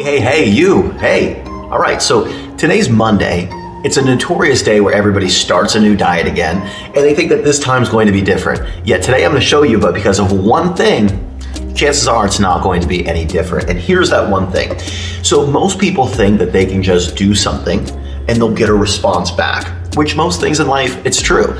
Hey, hey, you. Hey. All right, so today's Monday. It's a notorious day where everybody starts a new diet again, and they think that this time's going to be different. Yet today I'm going to show you, but because of one thing, chances are it's not going to be any different. And here's that one thing. So most people think that they can just do something and they'll get a response back, which most things in life, it's true.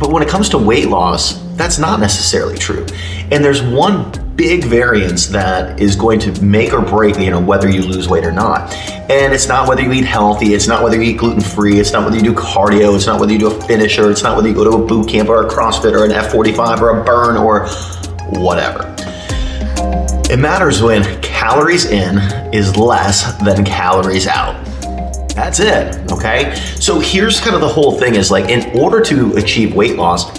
But when it comes to weight loss, that's not necessarily true. And there's one big variance that is going to make or break, you know, whether you lose weight or not. And it's not whether you eat healthy, it's not whether you eat gluten free, it's not whether you do cardio, it's not whether you do a finisher, it's not whether you go to a boot camp or a CrossFit or an F45 or a burn or whatever. It matters when calories in is less than calories out. That's it, okay? So here's kind of the whole thing is like in order to achieve weight loss,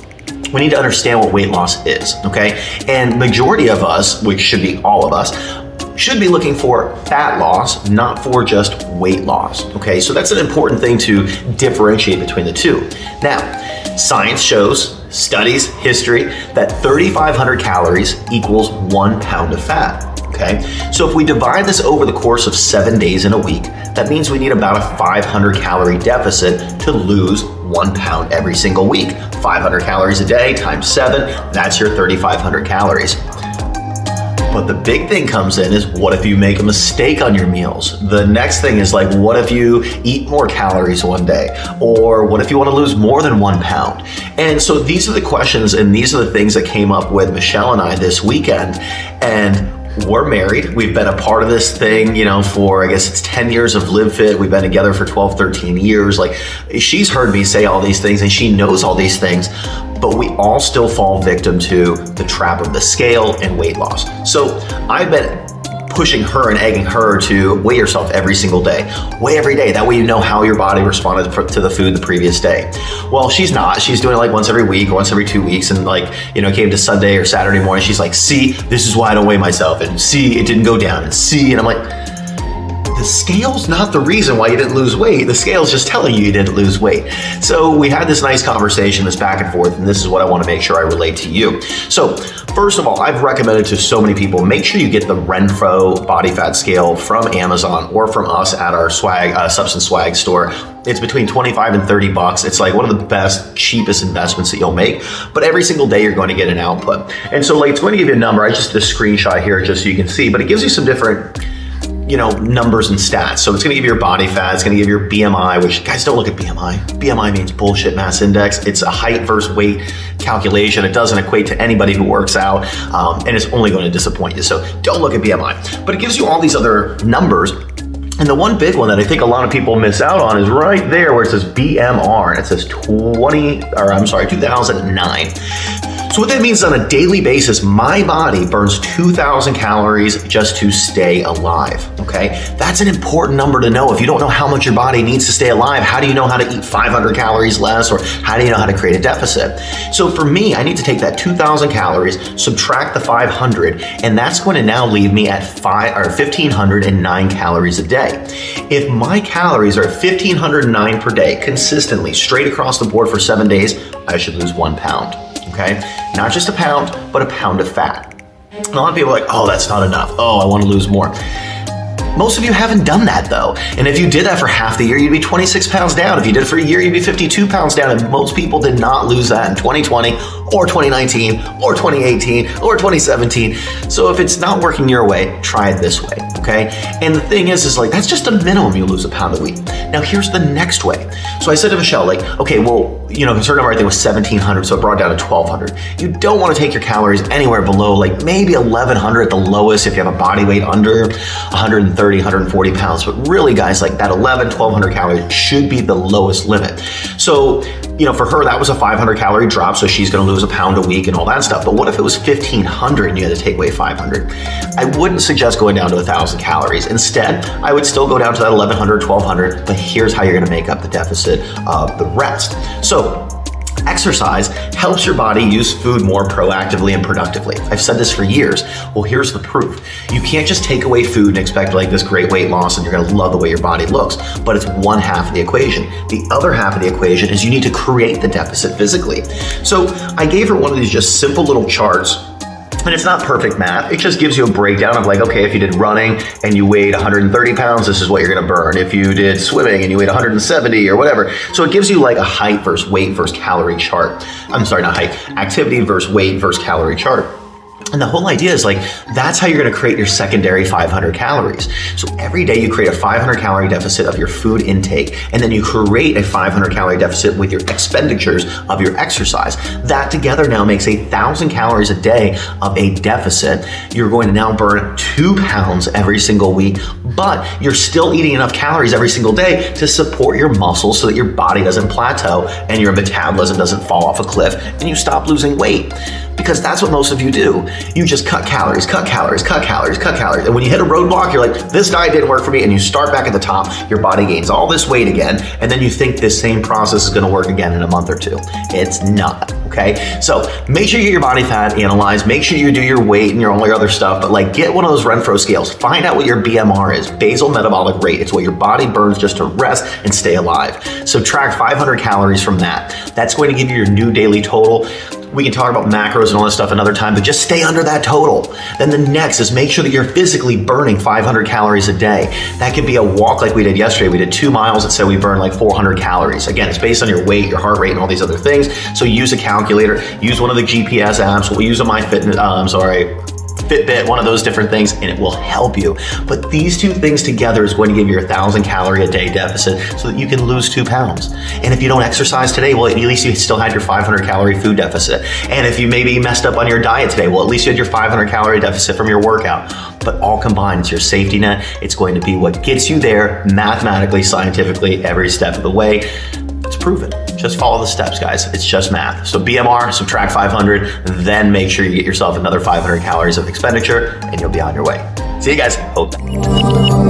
we need to understand what weight loss is, okay? And majority of us, which should be all of us, should be looking for fat loss, not for just weight loss, okay? So that's an important thing to differentiate between the two. Now, science shows, studies, history, that 3,500 calories equals one pound of fat. Okay, so if we divide this over the course of seven days in a week, that means we need about a 500 calorie deficit to lose one pound every single week. 500 calories a day times seven, that's your 3,500 calories. But the big thing comes in is what if you make a mistake on your meals? The next thing is like, what if you eat more calories one day? Or what if you want to lose more than one pound? And so these are the questions and these are the things that came up with Michelle and I this weekend. And we're married. We've been a part of this thing, you know, for I guess it's 10 years of Live Fit. We've been together for 12, 13 years. Like she's heard me say all these things and she knows all these things, but we all still fall victim to the trap of the scale and weight loss. So I've been pushing her and egging her to weigh yourself every single day. Weigh every day. That way you know how your body responded to the food the previous day. Well, she's not. She's doing it like once every week or once every two weeks. And like, you know, came to Sunday or Saturday morning. She's like, see, this is why I don't weigh myself. And see, it didn't go down. And see, and I'm like, the scale's not the reason why you didn't lose weight. The scale's just telling you you didn't lose weight. So we had this nice conversation, this back and forth, and this is what I want to make sure I relate to you. So First of all, I've recommended to so many people, make sure you get the Renpho body fat scale from Amazon or from us at our swag, uh, Substance Swag store. It's between 25 and 30 bucks. It's like one of the best, cheapest investments that you'll make. But every single day you're going to get an output. And so like it's going to give you a number. I just did a screenshot here just so you can see, but it gives you some different you know, numbers and stats. So it's going to give you your body fat. It's going to give you your BMI, which guys don't look at BMI. BMI means bullshit mass index. It's a height versus weight calculation. It doesn't equate to anybody who works out, um, and it's only going to disappoint you. So don't look at BMI. But it gives you all these other numbers and the one big one that I think a lot of people miss out on is right there where it says BMR. And it says 20, or I'm sorry, 2009. So what that means on a daily basis, my body burns 2,000 calories just to stay alive. Okay, that's an important number to know. If you don't know how much your body needs to stay alive, how do you know how to eat 500 calories less, or how do you know how to create a deficit? So for me, I need to take that 2,000 calories, subtract the 500, and that's going to now leave me at five or 1,509 calories a day. If my calories are 1,509 per day consistently, straight across the board for seven days, I should lose one pound okay? Not just a pound, but a pound of fat. A lot of people are like, oh, that's not enough. Oh, I want to lose more. Most of you haven't done that though. And if you did that for half the year, you'd be 26 pounds down. If you did it for a year, you'd be 52 pounds down. And most people did not lose that in 2020 or 2019 or 2018 or 2017. So if it's not working your way, try it this way, okay? And the thing is, is like, that's just a minimum you lose a pound a week. Now here's the next way. So I said to Michelle, like, okay, well, you know, concern number I think was 1700, so it brought down to 1200. You don't want to take your calories anywhere below like maybe 1100 at the lowest if you have a body weight under 130, 140 pounds. But really, guys, like that 11, 1200 calories should be the lowest limit. So, you know, for her, that was a 500 calorie drop, so she's going to lose a pound a week and all that stuff. But what if it was 1500 and you had to take away 500? I wouldn't suggest going down to 1000 calories. Instead, I would still go down to that 1100, 1200, but here's how you're going to make up the deficit of the rest. So, Exercise helps your body use food more proactively and productively. I've said this for years. Well, here's the proof. You can't just take away food and expect like this great weight loss and you're gonna love the way your body looks, but it's one half of the equation. The other half of the equation is you need to create the deficit physically. So I gave her one of these just simple little charts And it's not perfect math. It just gives you a breakdown of like, okay, if you did running and you weighed 130 pounds, this is what you're gonna burn. If you did swimming and you weighed 170 or whatever. So it gives you like a height versus weight versus calorie chart. I'm sorry, not height, activity versus weight versus calorie chart. And the whole idea is like, that's how you're gonna create your secondary 500 calories. So every day you create a 500 calorie deficit of your food intake, and then you create a 500 calorie deficit with your expenditures of your exercise. That together now makes a thousand calories a day of a deficit. You're going to now burn two pounds every single week, but you're still eating enough calories every single day to support your muscles so that your body doesn't plateau and your metabolism doesn't fall off a cliff and you stop losing weight because that's what most of you do. You just cut calories, cut calories, cut calories, cut calories. And when you hit a roadblock, you're like, this diet didn't work for me. And you start back at the top, your body gains all this weight again. And then you think this same process is gonna work again in a month or two. It's not, okay? So make sure you get your body fat analyzed. Make sure you do your weight and your all your other stuff. But like get one of those Renpho scales. Find out what your BMR is, basal metabolic rate. It's what your body burns just to rest and stay alive. Subtract 500 calories from that. That's going to give you your new daily total. We can talk about macros and all this stuff another time, but just stay under that total. Then the next is make sure that you're physically burning 500 calories a day. That could be a walk like we did yesterday. We did two miles that said we burned like 400 calories. Again, it's based on your weight, your heart rate, and all these other things. So use a calculator, use one of the GPS apps. We use a MyFitness, uh, I'm sorry, Fitbit, one of those different things, and it will help you. But these two things together is going to give you a thousand calorie a day deficit so that you can lose two pounds. And if you don't exercise today, well, at least you still had your 500 calorie food deficit. And if you maybe messed up on your diet today, well, at least you had your 500 calorie deficit from your workout. But all combined, it's your safety net. It's going to be what gets you there mathematically, scientifically, every step of the way. It's proven. Just follow the steps, guys. It's just math. So BMR, subtract 500, then make sure you get yourself another 500 calories of expenditure, and you'll be on your way. See you guys. Hope.